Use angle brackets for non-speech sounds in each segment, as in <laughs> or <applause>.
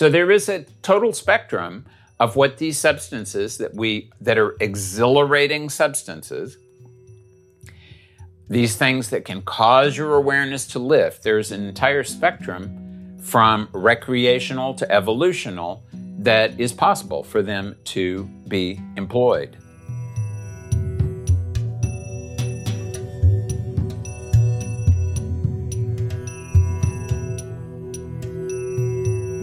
So there is a total spectrum of what these substances that we that are exhilarating substances these things that can cause your awareness to lift. There's an entire spectrum from recreational to evolutional that is possible for them to be employed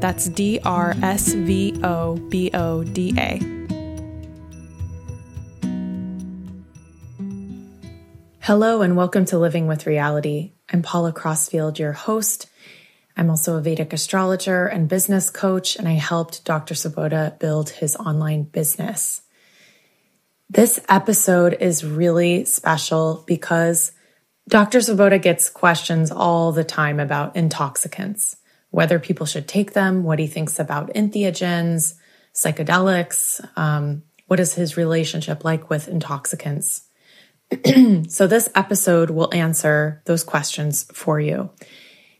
That's D R S V O B O D A. Hello, and welcome to Living with Reality. I'm Paula Crossfield, your host. I'm also a Vedic astrologer and business coach, and I helped Dr. Svoboda build his online business. This episode is really special because Dr. Svoboda gets questions all the time about intoxicants whether people should take them, what he thinks about entheogens, psychedelics, um, what is his relationship like with intoxicants. <clears throat> so, this episode will answer those questions for you.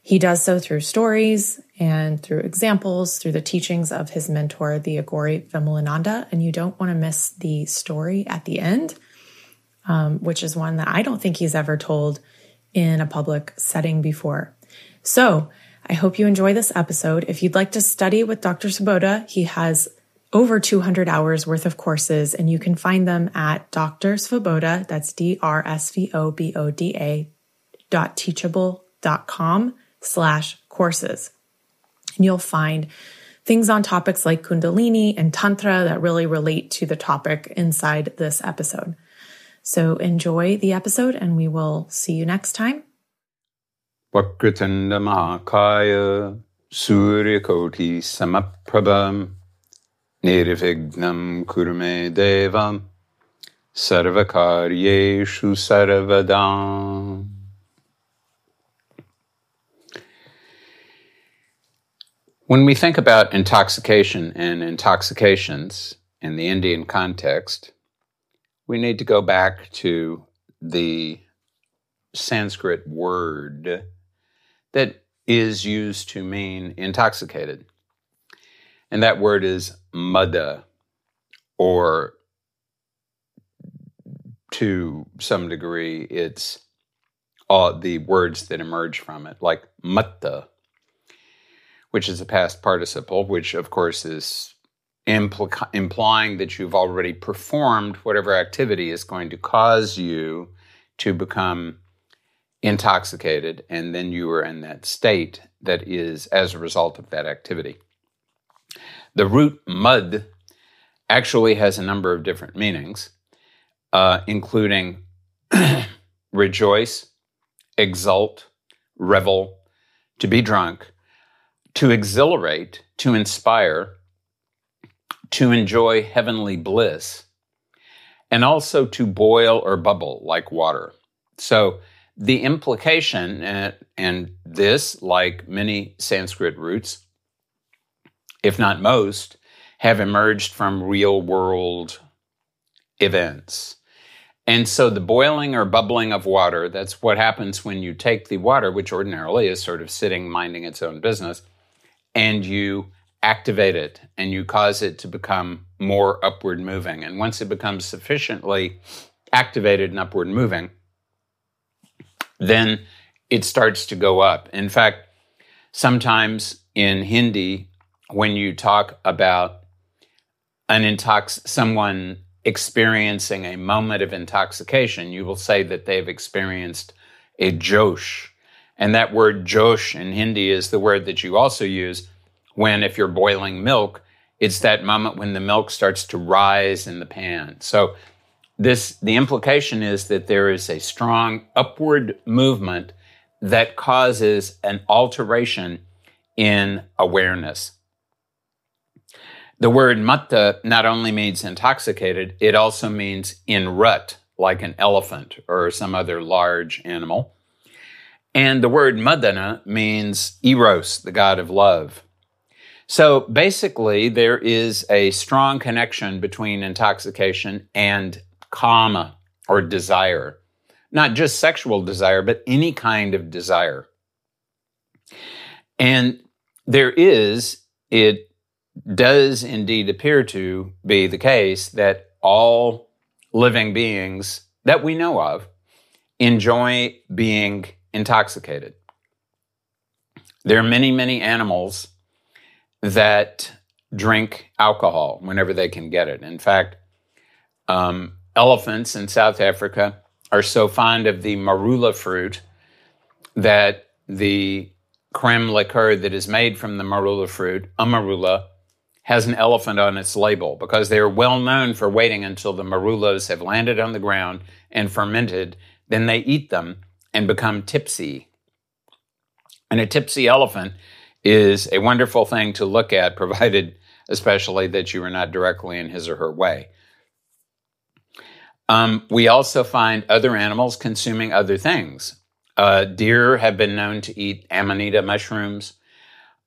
He does so through stories and through examples, through the teachings of his mentor, the Aghori Vimalananda. And you don't want to miss the story at the end, um, which is one that I don't think he's ever told in a public setting before. So, I hope you enjoy this episode. If you'd like to study with Dr. Svoboda, he has over 200 hours worth of courses, and you can find them at Dr. Svoboda, that's D-R-S-V-O-B-O-D-A dot teachable dot com slash courses. And you'll find things on topics like Kundalini and Tantra that really relate to the topic inside this episode. So enjoy the episode, and we will see you next time. Vakratanda Mahakaya Suryakoti Samaprabham Nirvignam Kurme Devam Sarvakaryeshu Sarvadam When we think about intoxication and intoxications in the Indian context, we need to go back to the Sanskrit word that is used to mean intoxicated. And that word is mada, or to some degree, it's all the words that emerge from it, like matta, which is a past participle, which of course is impl- implying that you've already performed whatever activity is going to cause you to become intoxicated, and then you are in that state that is as a result of that activity. The root mad actually has a number of different meanings, uh, including <clears throat> rejoice, exult, revel, to be drunk, to exhilarate, to inspire, to enjoy heavenly bliss, and also to boil or bubble like water. So the implication, uh, and this, like many Sanskrit roots, if not most, have emerged from real world events. And so the boiling or bubbling of water, that's what happens when you take the water, which ordinarily is sort of sitting minding its own business, and you activate it and you cause it to become more upward moving. And once it becomes sufficiently activated and upward moving, then it starts to go up. In fact, sometimes in Hindi, when you talk about an intox someone experiencing a moment of intoxication, you will say that they've experienced a josh. And that word josh in Hindi is the word that you also use when, if you're boiling milk, it's that moment when the milk starts to rise in the pan. So this the implication is that there is a strong upward movement that causes an alteration in awareness. The word matta not only means intoxicated, it also means in rut, like an elephant or some other large animal. And the word madana means eros, the god of love. So basically, there is a strong connection between intoxication and kama or desire. Not just sexual desire, but any kind of desire. And there is, it does indeed appear to be the case that all living beings that we know of enjoy being intoxicated. There are many, many animals that drink alcohol whenever they can get it. In fact, um, elephants in South Africa are so fond of the marula fruit that the creme liqueur that is made from the marula fruit, amarula, has an elephant on its label because they are well known for waiting until the marulas have landed on the ground and fermented. Then they eat them and become tipsy. And a tipsy elephant is a wonderful thing to look at, <laughs> provided especially that you are not directly in his or her way. Um, we also find other animals consuming other things. Uh, deer have been known to eat amanita mushrooms.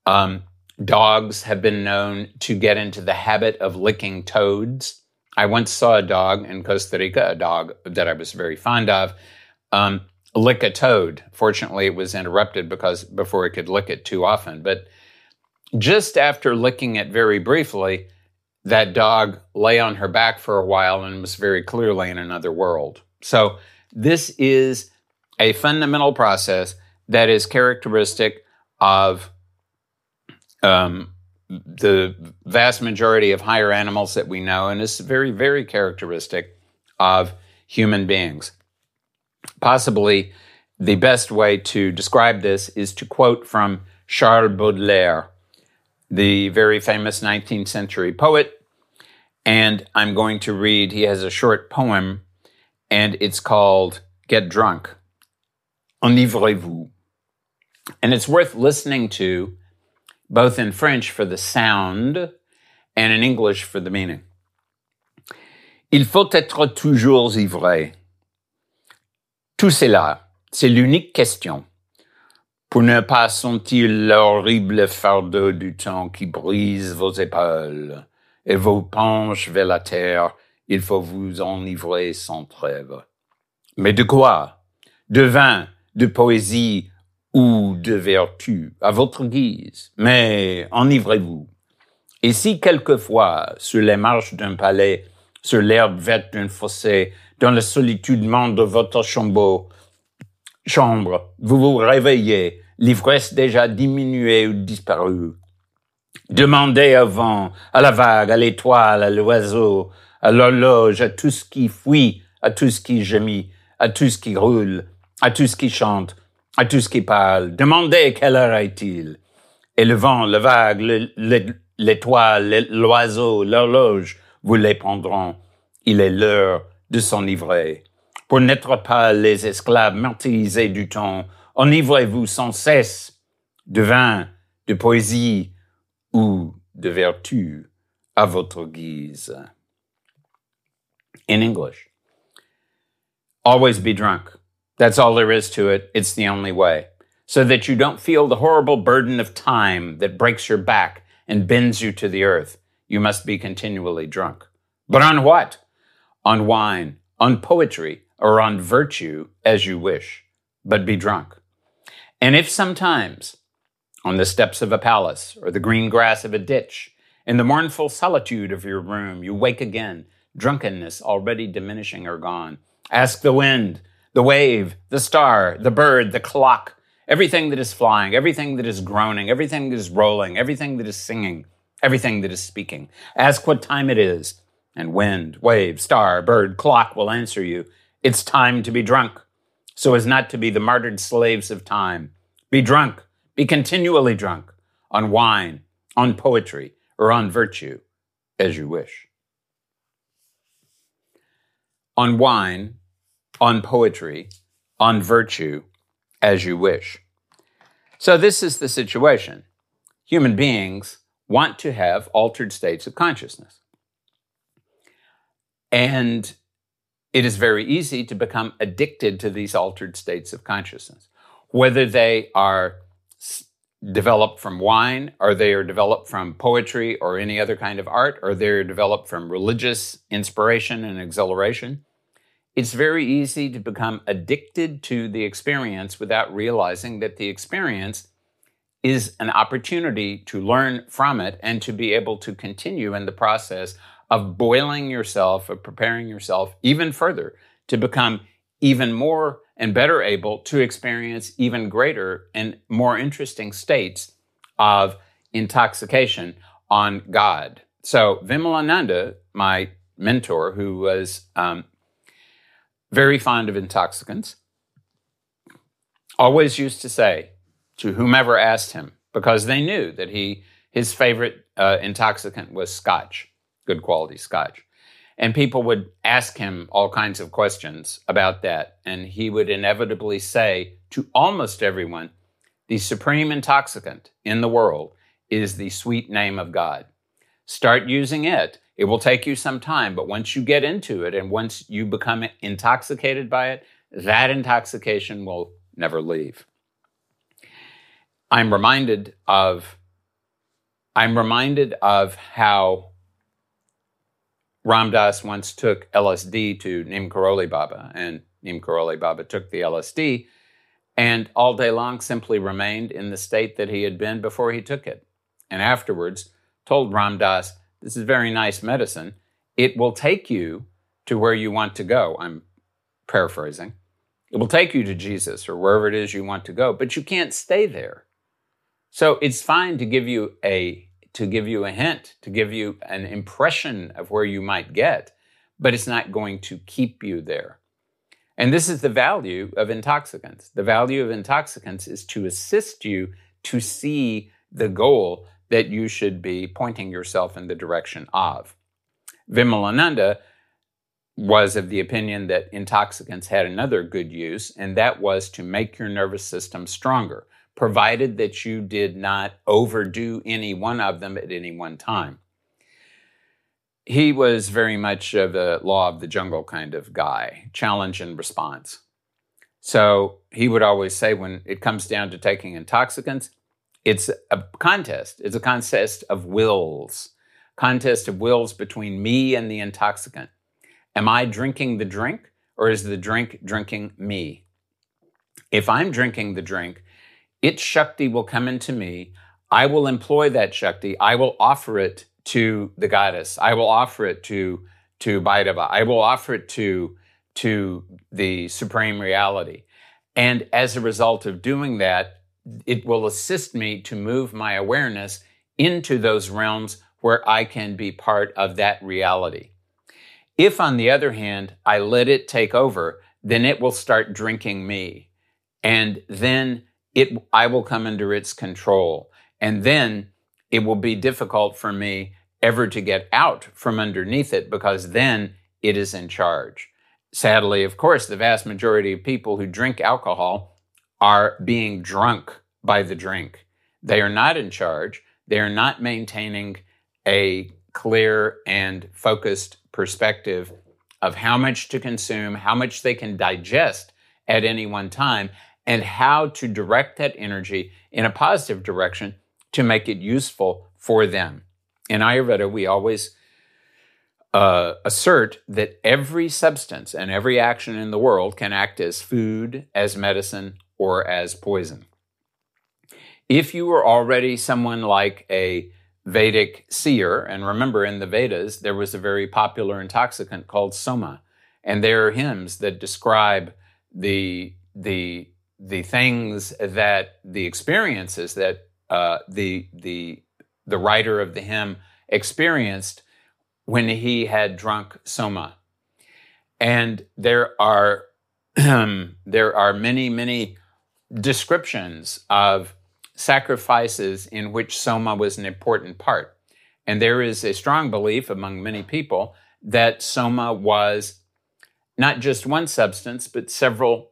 Um, dogs have been known to get into the habit of licking toads. I once saw a dog in Costa Rica, a dog that I was very fond of, um, lick a toad. Fortunately, it was interrupted because before it could lick it too often. But just after licking it very briefly, that dog lay on her back for a while and was very clearly in another world. So, this is a fundamental process that is characteristic of um, the vast majority of higher animals that we know, and is very, very characteristic of human beings. Possibly the best way to describe this is to quote from Charles Baudelaire, the very famous 19th century poet. And I'm going to read, he has a short poem, and it's called Get Drunk. Enivrez-vous. And it's worth listening to both in French for the sound and in English for the meaning. Il faut être toujours ivré. Tout cela, c'est l'unique question. Pour ne pas sentir l'horrible fardeau du temps qui brise vos épaules et vous penche vers la terre, il faut vous enivrer sans trêve. Mais de quoi? De vin, de poésie, ou de vertu? À votre guise, mais enivrez-vous. Et si quelquefois, sur les marches d'un palais, sur l'herbe verte d'un fossé, dans la solitude de votre chambre, vous vous réveillez, l'ivresse déjà diminuée ou disparue, demandez au vent, à la vague, à l'étoile, à l'oiseau, à l'horloge, à tout ce qui fuit, à tout ce qui gémit, à tout ce qui roule, à tout ce qui chante, à tout ce qui parle. Demandez quelle heure est-il. Et le vent, le vague, l'étoile, l'oiseau, l'horloge vous les prendront. Il est l'heure de s'enivrer. Pour n'être pas les esclaves martyrisés du temps, enivrez-vous sans cesse de vin, de poésie ou de vertu à votre guise. In English. Always be drunk. That's all there is to it. It's the only way. So that you don't feel the horrible burden of time that breaks your back and bends you to the earth, you must be continually drunk. But on what? On wine, on poetry, or on virtue, as you wish, but be drunk. And if sometimes, on the steps of a palace, or the green grass of a ditch, in the mournful solitude of your room, you wake again, drunkenness already diminishing or gone, ask the wind, the wave, the star, the bird, the clock, everything that is flying, everything that is groaning, everything that is rolling, everything that is singing, everything that is speaking. Ask what time it is, and wind, wave, star, bird, clock will answer you. It's time to be drunk, so as not to be the martyred slaves of time. Be drunk, be continually drunk, on wine, on poetry, or on virtue, as you wish. On wine, on poetry, on virtue, as you wish. So, this is the situation. Human beings want to have altered states of consciousness. And it is very easy to become addicted to these altered states of consciousness, whether they are developed from wine, or they are developed from poetry or any other kind of art, or they're developed from religious inspiration and exhilaration. It's very easy to become addicted to the experience without realizing that the experience is an opportunity to learn from it and to be able to continue in the process of boiling yourself, of preparing yourself even further to become even more and better able to experience even greater and more interesting states of intoxication on God. So, Vimalananda, my mentor, who was um, very fond of intoxicants, always used to say to whomever asked him, because they knew that he his favorite uh, intoxicant was scotch, good quality scotch. And people would ask him all kinds of questions about that. And he would inevitably say to almost everyone, the supreme intoxicant in the world is the sweet name of God. Start using it, it will take you some time, but once you get into it and once you become intoxicated by it, that intoxication will never leave. I'm reminded of I'm reminded of how Ram Dass once took LSD to Neem Karoli Baba, and Neem Karoli Baba took the LSD and all day long simply remained in the state that he had been before he took it. And afterwards told Ram Dass, this is very nice medicine. It will take you to where you want to go. I'm paraphrasing. It will take you to Jesus or wherever it is you want to go, but you can't stay there. So it's fine to give you a to give you a hint, to give you an impression of where you might get, but it's not going to keep you there. And this is the value of intoxicants. The value of intoxicants is to assist you to see the goal that you should be pointing yourself in the direction of. Vimalananda was of the opinion that intoxicants had another good use, and that was to make your nervous system stronger, provided that you did not overdo any one of them at any one time. He was very much of a law of the jungle kind of guy, challenge and response. So he would always say when it comes down to taking intoxicants, it's a contest. It's a contest of wills, contest of wills between me and the intoxicant. Am I drinking the drink or is the drink drinking me? If I'm drinking the drink, its Shakti will come into me. I will employ that Shakti. I will offer it to the goddess. I will offer it to, to Bhairava. I will offer it to, to the supreme reality. And as a result of doing that, it will assist me to move my awareness into those realms where I can be part of that reality. If, on the other hand, I let it take over, then it will start drinking me. And then it, I will come under its control. And then it will be difficult for me ever to get out from underneath it because then it is in charge. Sadly, of course, the vast majority of people who drink alcohol are being drunk by the drink. They are not in charge. They are not maintaining a clear and focused perspective of how much to consume, how much they can digest at any one time, and how to direct that energy in a positive direction to make it useful for them. In Ayurveda, we always uh, assert that every substance and every action in the world can act as food, as medicine, or as poison. If you were already someone like a Vedic seer, and remember in the Vedas, there was a very popular intoxicant called soma, and there are hymns that describe the, the, the things that, the experiences that uh, the, the, the writer of the hymn experienced when he had drunk soma. And there are <clears throat> there are many, many descriptions of sacrifices in which soma was an important part. And there is a strong belief among many people that soma was not just one substance, but several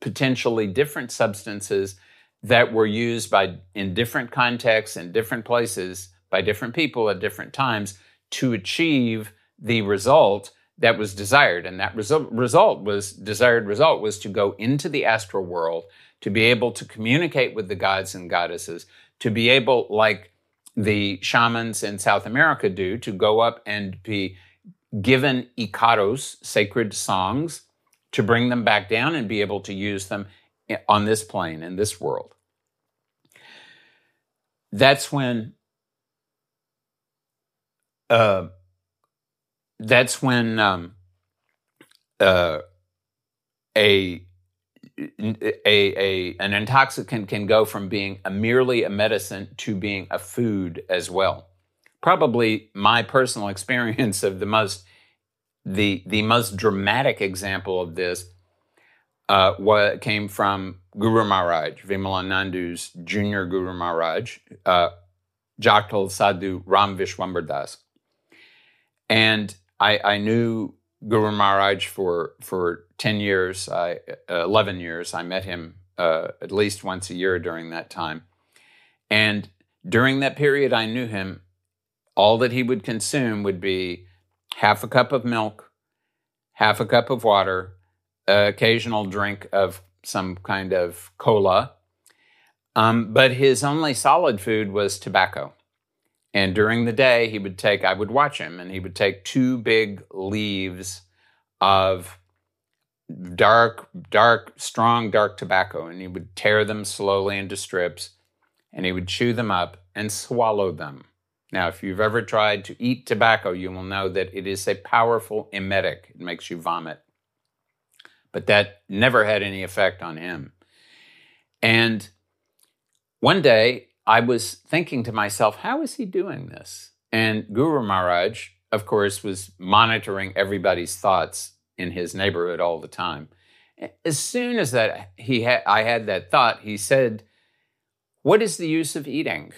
potentially different substances that were used by in different contexts in different places by different people at different times to achieve the result that was desired. And that result, result was desired result was to go into the astral world, to be able to communicate with the gods and goddesses, to be able, like the shamans in South America do, to go up and be given icaros, sacred songs, to bring them back down and be able to use them on this plane, in this world. That's when uh, that's when um, uh, a, a, a an intoxicant can go from being a merely a medicine to being a food as well. Probably my personal <laughs> experience of the most the the most dramatic example of this uh, what came from Guru Maharaj, Vimalananda's junior Guru Maharaj, uh, Jaktal Sadhu Ram Vishwambar Das. And I, I knew Guru Maharaj for for ten years, I, uh, eleven years. I met him uh, at least once a year during that time, and during that period, I knew him. All that he would consume would be half a cup of milk, half a cup of water, occasional drink of some kind of cola. Um, but his only solid food was tobacco. And during the day, he would take, I would watch him, and he would take two big leaves of dark, dark, strong, dark tobacco, and he would tear them slowly into strips, and he would chew them up and swallow them. Now, if you've ever tried to eat tobacco, you will know that it is a powerful emetic. It makes you vomit. But that never had any effect on him. And one day, I was thinking to myself, how is he doing this? And Guru Maharaj, of course, was monitoring everybody's thoughts in his neighborhood all the time. As soon as that he had, I had that thought, he said, "What is the use of eating?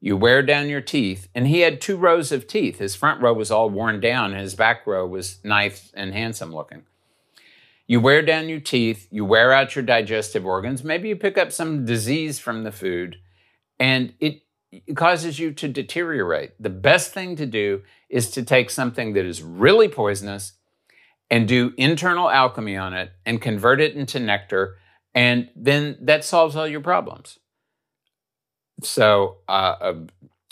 You wear down your teeth." And he had two rows of teeth. His front row was all worn down, and his back row was nice and handsome looking. You wear down your teeth, you wear out your digestive organs, maybe you pick up some disease from the food, and it causes you to deteriorate. The best thing to do is to take something that is really poisonous and do internal alchemy on it and convert it into nectar, and then that solves all your problems. So, uh, uh,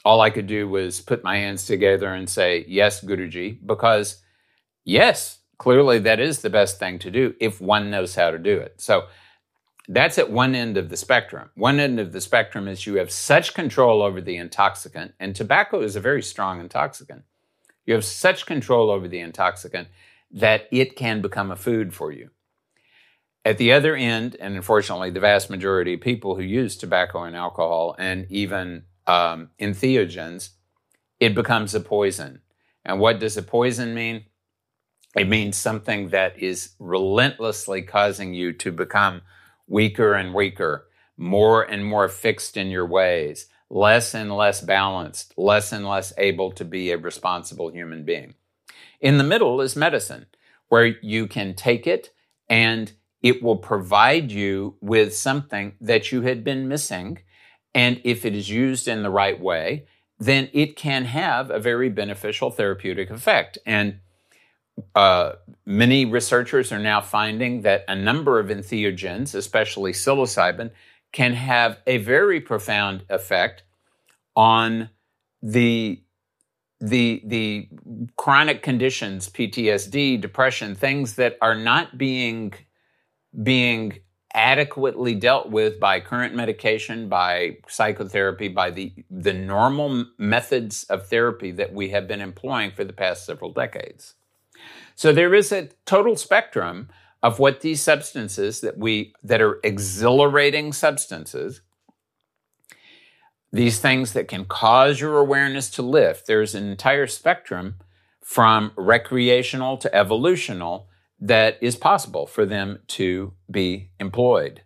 all I could do was put my hands together and say, Yes, Guruji, because yes, clearly that is the best thing to do if one knows how to do it. So, that's at one end of the spectrum. One end of the spectrum is you have such control over the intoxicant, and tobacco is a very strong intoxicant. You have such control over the intoxicant that it can become a food for you. At the other end, and unfortunately, the vast majority of people who use tobacco and alcohol and even um, entheogens, it becomes a poison. And what does a poison mean? It means something that is relentlessly causing you to become weaker and weaker, more and more fixed in your ways, less and less balanced, less and less able to be a responsible human being. In the middle is medicine, where you can take it and it will provide you with something that you had been missing. And if it is used in the right way, then it can have a very beneficial therapeutic effect. And uh, many researchers are now finding that a number of entheogens, especially psilocybin, can have a very profound effect on the the the chronic conditions, PTSD, depression, things that are not being being adequately dealt with by current medication, by psychotherapy, by the the normal methods of therapy that we have been employing for the past several decades. So there is a total spectrum of what these substances that we that are exhilarating substances these things that can cause your awareness to lift. There's an entire spectrum from recreational to evolutional that is possible for them to be employed.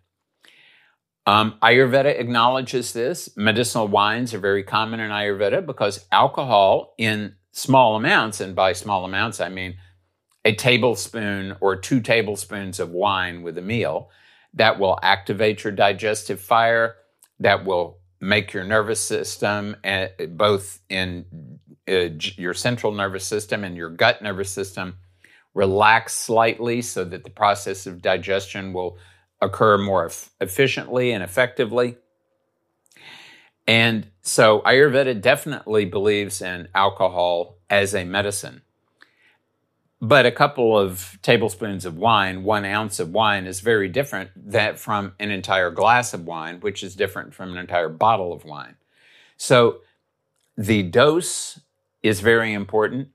Um, Ayurveda acknowledges this. Medicinal wines are very common in Ayurveda because alcohol in small amounts, and by small amounts I mean a tablespoon or two tablespoons of wine with a meal, that will activate your digestive fire, that will make your nervous system, uh, both in uh, your central nervous system and your gut nervous system, relax slightly so that the process of digestion will occur more efficiently and effectively. And so Ayurveda definitely believes in alcohol as a medicine. But a couple of tablespoons of wine, one ounce of wine, is very different that from an entire glass of wine, which is different from an entire bottle of wine. So the dose is very important,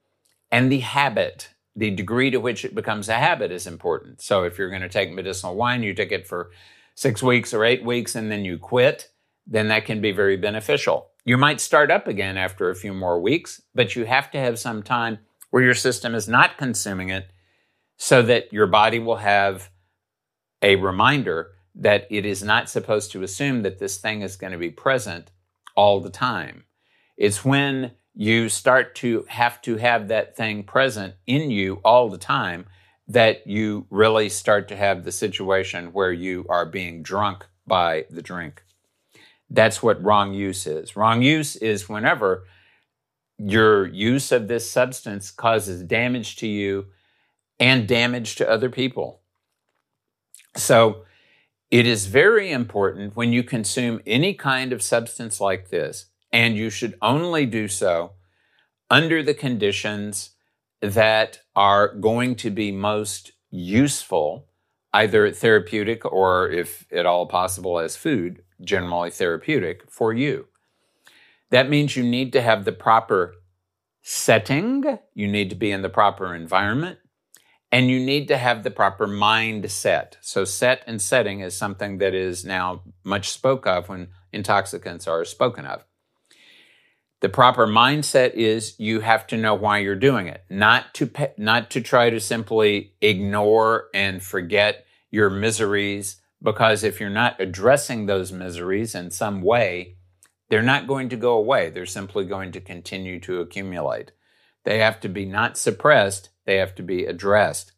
and the habit, the degree to which it becomes a habit, is important. So if you're going to take medicinal wine, you take it for six weeks or eight weeks, and then you quit, then that can be very beneficial. You might start up again after a few more weeks, but you have to have some time where your system is not consuming it so that your body will have a reminder that it is not supposed to assume that this thing is going to be present all the time. It's when you start to have to have that thing present in you all the time that you really start to have the situation where you are being drunk by the drink. That's what wrong use is. Wrong use is whenever your use of this substance causes damage to you and damage to other people. So, it is very important when you consume any kind of substance like this, and you should only do so under the conditions that are going to be most useful, either therapeutic or, if at all possible, as food, generally therapeutic for you. That means you need to have the proper setting, you need to be in the proper environment, and you need to have the proper mindset. So, set and setting is something that is now much spoke of when intoxicants are spoken of. The proper mindset is you have to know why you're doing it, not to not to try to simply ignore and forget your miseries because if you're not addressing those miseries in some way, they're not going to go away. They're simply going to continue to accumulate. They have to be not suppressed, they have to be addressed.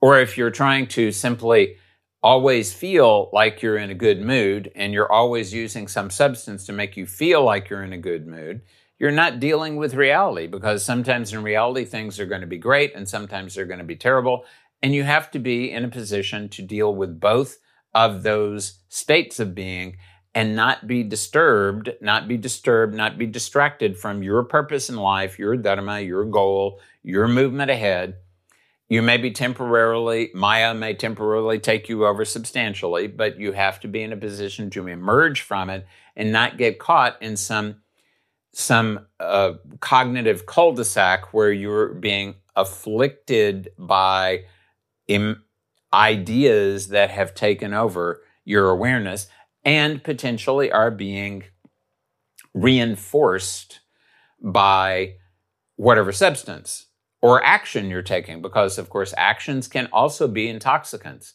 Or if you're trying to simply always feel like you're in a good mood and you're always using some substance to make you feel like you're in a good mood, you're not dealing with reality because sometimes in reality things are going to be great and sometimes they're going to be terrible. And you have to be in a position to deal with both of those states of being and not be disturbed, not be disturbed, not be distracted from your purpose in life, your dharma, your goal, your movement ahead. You may be temporarily, Maya may temporarily take you over substantially, but you have to be in a position to emerge from it and not get caught in some some uh, cognitive cul-de-sac where you're being afflicted by Im- ideas that have taken over your awareness and potentially are being reinforced by whatever substance or action you're taking, because of course, actions can also be intoxicants.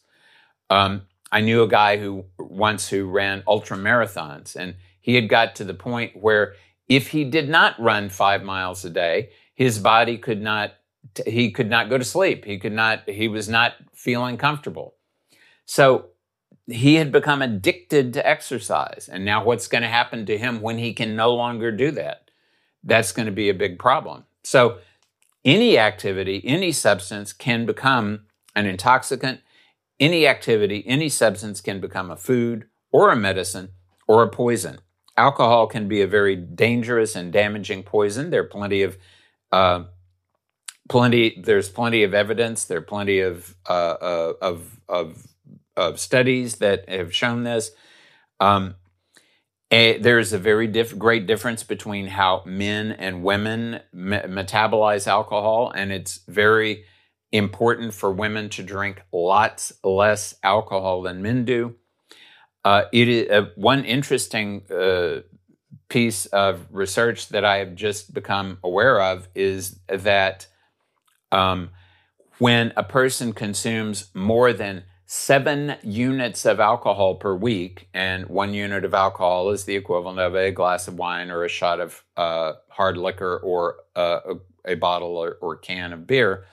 Um, I knew a guy who once who ran ultra marathons, and he had got to the point where if he did not run five miles a day, his body could not he could not go to sleep. He could not he was not feeling comfortable. So he had become addicted to exercise. And now, what's going to happen to him when he can no longer do that? That's going to be a big problem. So, any activity, any substance can become an intoxicant. Any activity, any substance can become a food or a medicine or a poison. alcohol can be a very dangerous and damaging poison. There are plenty of uh, plenty. There's plenty of evidence. There are plenty of uh, uh, of, of of studies that have shown this. Um, there's a very diff- great difference between how men and women me- metabolize alcohol, and it's very important for women to drink lots less alcohol than men do. Uh, it is uh, one interesting uh, piece of research that I have just become aware of is that um, when a person consumes more than seven units of alcohol per week, and one unit of alcohol is the equivalent of a glass of wine or a shot of uh, hard liquor or uh, a, a, bottle or, or can of beer.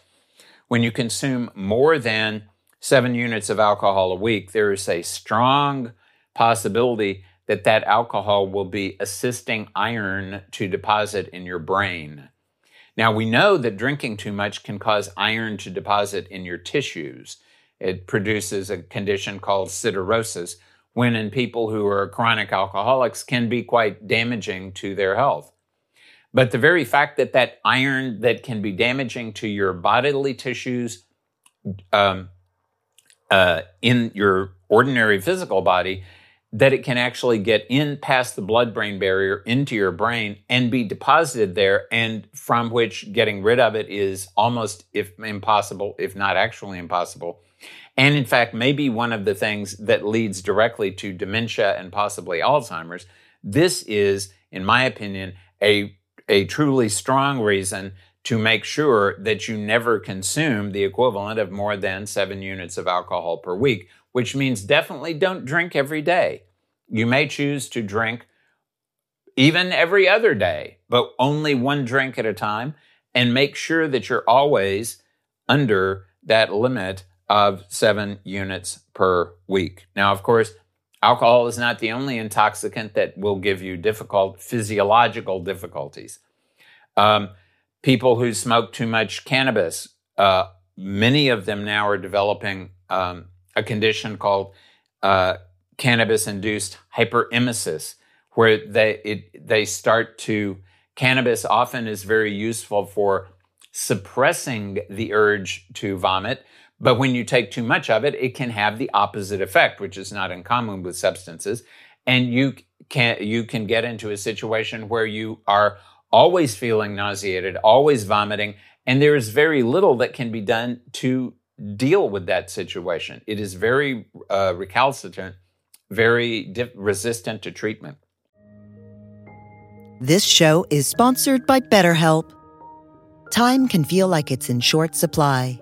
When you consume more than seven units of alcohol a week, there is a strong possibility that that alcohol will be assisting iron to deposit in your brain. Now, we know that drinking too much can cause iron to deposit in your tissues. It produces a condition called siderosis, when in people who are chronic alcoholics can be quite damaging to their health. But the very fact that that iron that can be damaging to your bodily tissues um, uh, in your ordinary physical body that it can actually get in past the blood brain barrier into your brain and be deposited there and from which getting rid of it is almost if impossible if not actually impossible and in fact may be one of the things that leads directly to dementia and possibly alzheimer's this is in my opinion a a truly strong reason to make sure that you never consume the equivalent of more than 7 units of alcohol per week which means definitely don't drink every day. You may choose to drink even every other day, but only one drink at a time, and make sure that you're always under that limit of seven units per week. Now, of course, alcohol is not the only intoxicant that will give you difficult physiological difficulties. Um, people who smoke too much cannabis, uh, many of them now are developing um, a condition called uh, cannabis-induced hyperemesis, where they it, they start to cannabis often is very useful for suppressing the urge to vomit. But when you take too much of it, it can have the opposite effect, which is not uncommon with substances. And you can you can get into a situation where you are always feeling nauseated, always vomiting, and there is very little that can be done to deal with that situation. It is very uh, recalcitrant, very di- resistant to treatment. This show is sponsored by BetterHelp. Time can feel like it's in short supply.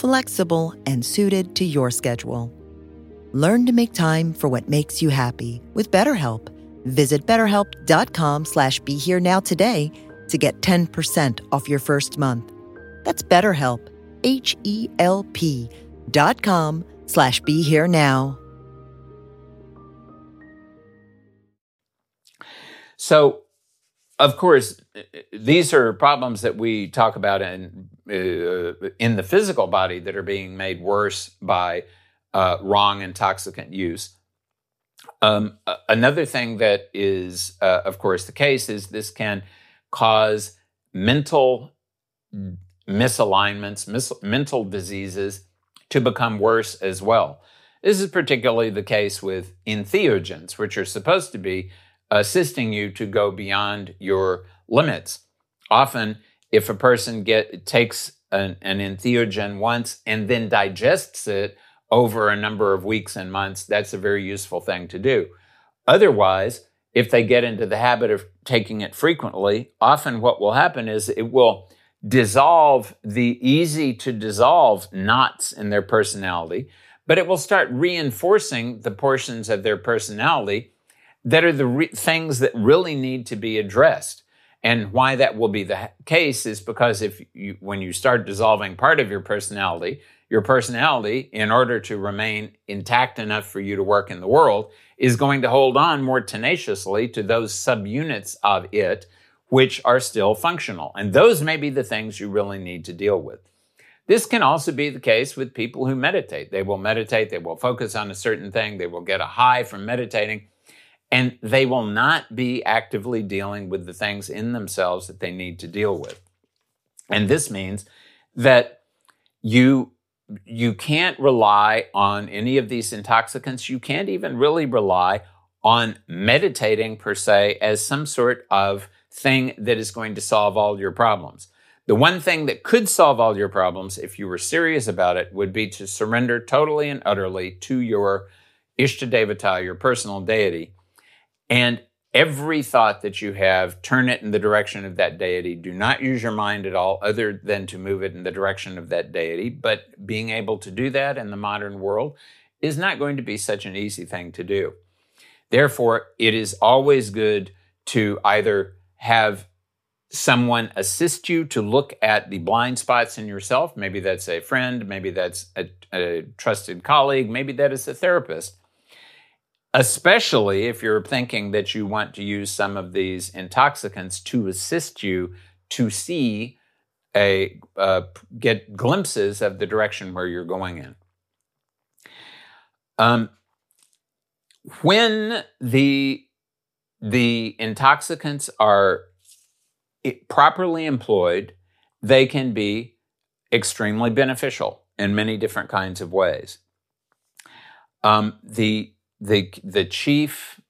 flexible, and suited to your schedule. Learn to make time for what makes you happy with BetterHelp. Visit betterhelp.com slash be here now today to get 10% off your first month. That's BetterHelp, H-E-L-P dot com slash be here now. So, of course, these are problems that we talk about in in the physical body that are being made worse by uh, wrong intoxicant use. Um, another thing that is, uh, of course, the case is this can cause mental misalignments, mis- mental diseases to become worse as well. This is particularly the case with entheogens, which are supposed to be assisting you to go beyond your limits. Often, if a person get takes an, an entheogen once and then digests it over a number of weeks and months, that's a very useful thing to do. Otherwise, if they get into the habit of taking it frequently, often what will happen is it will dissolve the easy to dissolve knots in their personality, but it will start reinforcing the portions of their personality that are the re- things that really need to be addressed. And why that will be the case is because if you, when you start dissolving part of your personality, your personality, in order to remain intact enough for you to work in the world, is going to hold on more tenaciously to those subunits of it which are still functional. And those may be the things you really need to deal with. This can also be the case with people who meditate. They will meditate, they will focus on a certain thing, they will get a high from meditating, and they will not be actively dealing with the things in themselves that they need to deal with. And this means that you you can't rely on any of these intoxicants. You can't even really rely on meditating per se as some sort of thing that is going to solve all your problems. The one thing that could solve all your problems, if you were serious about it, would be to surrender totally and utterly to your Ishtadevata, your personal deity. And every thought that you have, turn it in the direction of that deity. Do not use your mind at all other than to move it in the direction of that deity. But being able to do that in the modern world is not going to be such an easy thing to do. Therefore, it is always good to either have someone assist you to look at the blind spots in yourself. Maybe that's a friend, maybe that's a, a, trusted colleague, maybe that is a therapist. Especially if you're thinking that you want to use some of these intoxicants to assist you to see a uh, get glimpses of the direction where you're going in. Um, when the the intoxicants are properly employed, they can be extremely beneficial in many different kinds of ways. Um, the, the, the chief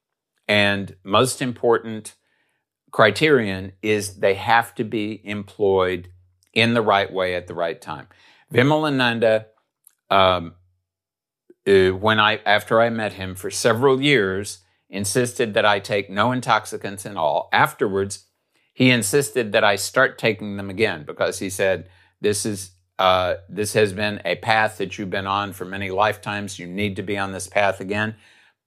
and most important criterion is they have to be employed in the right way at the right time. Vimalananda, um, uh, when I after I met him for several years, insisted that I take no intoxicants at all. Afterwards, he insisted that I start taking them again because he said, This is uh, this has been a path that you've been on for many lifetimes. You need to be on this path again,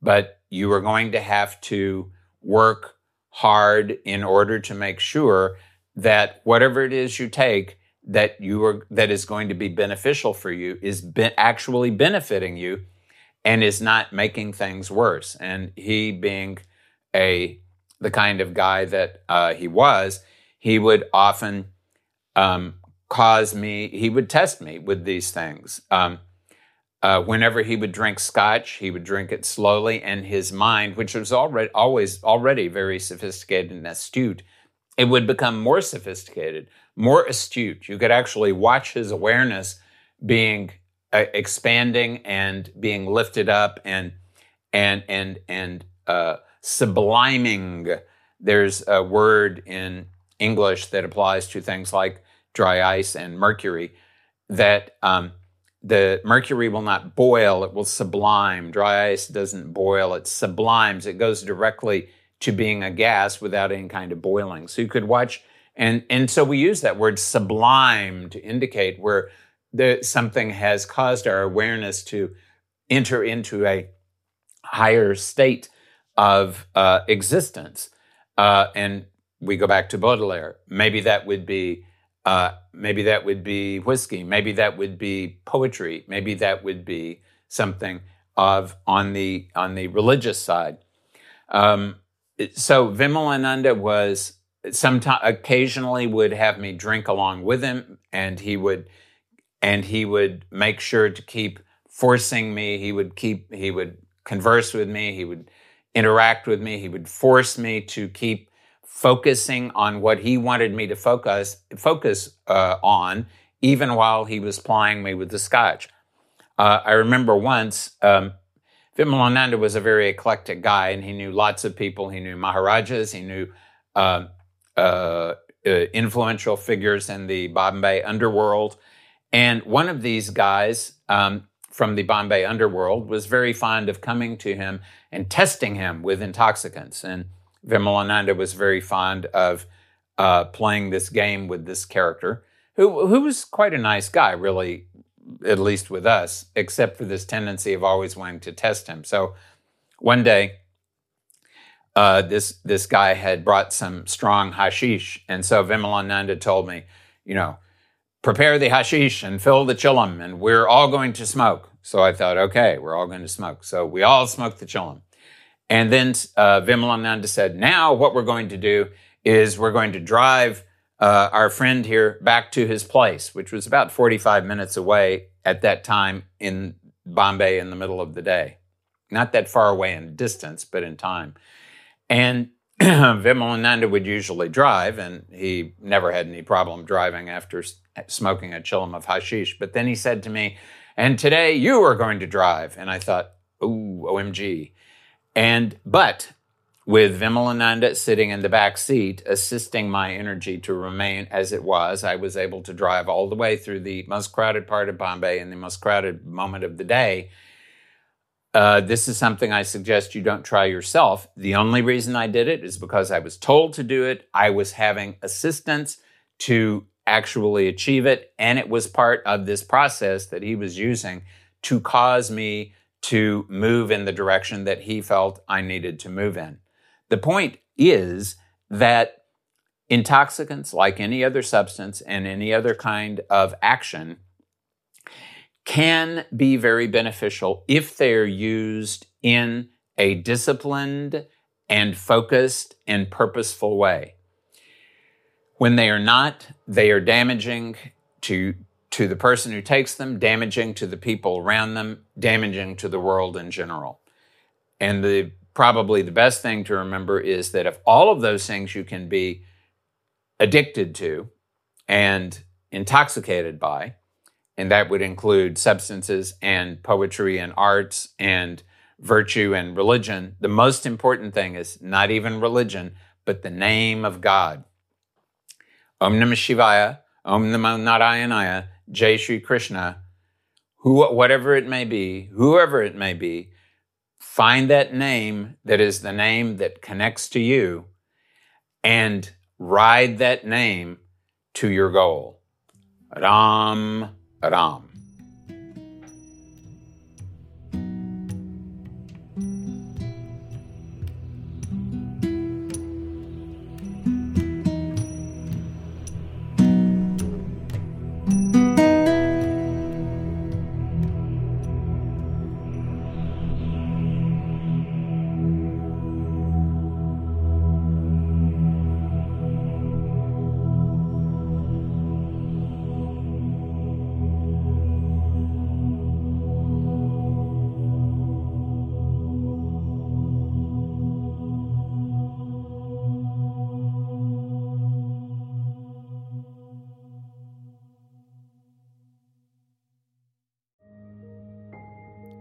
but you are going to have to work hard in order to make sure that whatever it is you take that you are that is going to be beneficial for you is be, actually benefiting you and is not making things worse. And he, being a the kind of guy that uh, he was, he would often um, cause me. He would test me with these things. Um, uh, whenever he would drink scotch, he would drink it slowly, and his mind, which was already always already very sophisticated and astute, it would become more sophisticated, more astute. You could actually watch his awareness being uh, expanding and being lifted up and and and and uh, subliming. There's a word in English that applies to things like dry ice and mercury that um, the mercury will not boil; it will sublime. Dry ice doesn't boil; it sublimes. It goes directly to being a gas without any kind of boiling. So you could watch, and and so we use that word sublime to indicate where that something has caused our awareness to enter into a higher state of uh, existence. Uh, and we go back to Baudelaire. Maybe that would be uh, maybe that would be whiskey. Maybe that would be poetry. Maybe that would be something of on the on the religious side. Um, so Vimalananda was sometimes occasionally would have me drink along with him, and he would and he would make sure to keep forcing me. He would keep, he would converse with me. He would interact with me. He would force me to keep focusing on what he wanted me to focus, focus uh, on, even while he was plying me with the scotch. Uh, I remember once, um, Vimalananda was a very eclectic guy, and he knew lots of people. He knew Maharajas, he knew uh, uh, uh influential figures in the Bombay underworld. And one of these guys um, from the Bombay underworld was very fond of coming to him and testing him with intoxicants. And Vimalananda was very fond of uh, playing this game with this character, who, who was quite a nice guy, really, at least with us, except for this tendency of always wanting to test him. So one day, uh, this this guy had brought some strong hashish, and so Vimalananda told me, you know, prepare the hashish and fill the chillum, and we're all going to smoke. So I thought, okay, we're all going to smoke. So we all smoked the chillum. And then uh, Vimalananda said, now what we're going to do is we're going to drive uh, our friend here back to his place, which was about 45 minutes away at that time in Bombay in the middle of the day. Not that far away in distance, but in time. And <clears throat> Vimalananda would usually drive, and he never had any problem driving after smoking a chillum of hashish. But then he said to me, and today you are going to drive. And I thought, ooh, OMG. And, but with Vimalananda sitting in the back seat, assisting my energy to remain as it was, I was able to drive all the way through the most crowded part of Bombay in the most crowded moment of the day. Uh, this is something I suggest you don't try yourself. The only reason I did it is because I was told to do it. I was having assistance to actually achieve it. And it was part of this process that he was using to cause me to move in the direction that he felt I needed to move in. The point is that intoxicants, like any other substance and any other kind of action, can be very beneficial if they're used in a disciplined and focused and purposeful way. When they are not, they are damaging to, to the person who takes them, damaging to the people around them, damaging to the world in general. And the probably the best thing to remember is that if all of those things you can be addicted to and intoxicated by, and that would include substances and poetry and arts and virtue and religion, the most important thing is not even religion, but the name of God. Om Namah Shivaya, Om Namo Narayanaya, Jai Shri Krishna, who, whatever it may be, whoever it may be, find that name that is the name that connects to you and ride that name to your goal. Ram, Ram.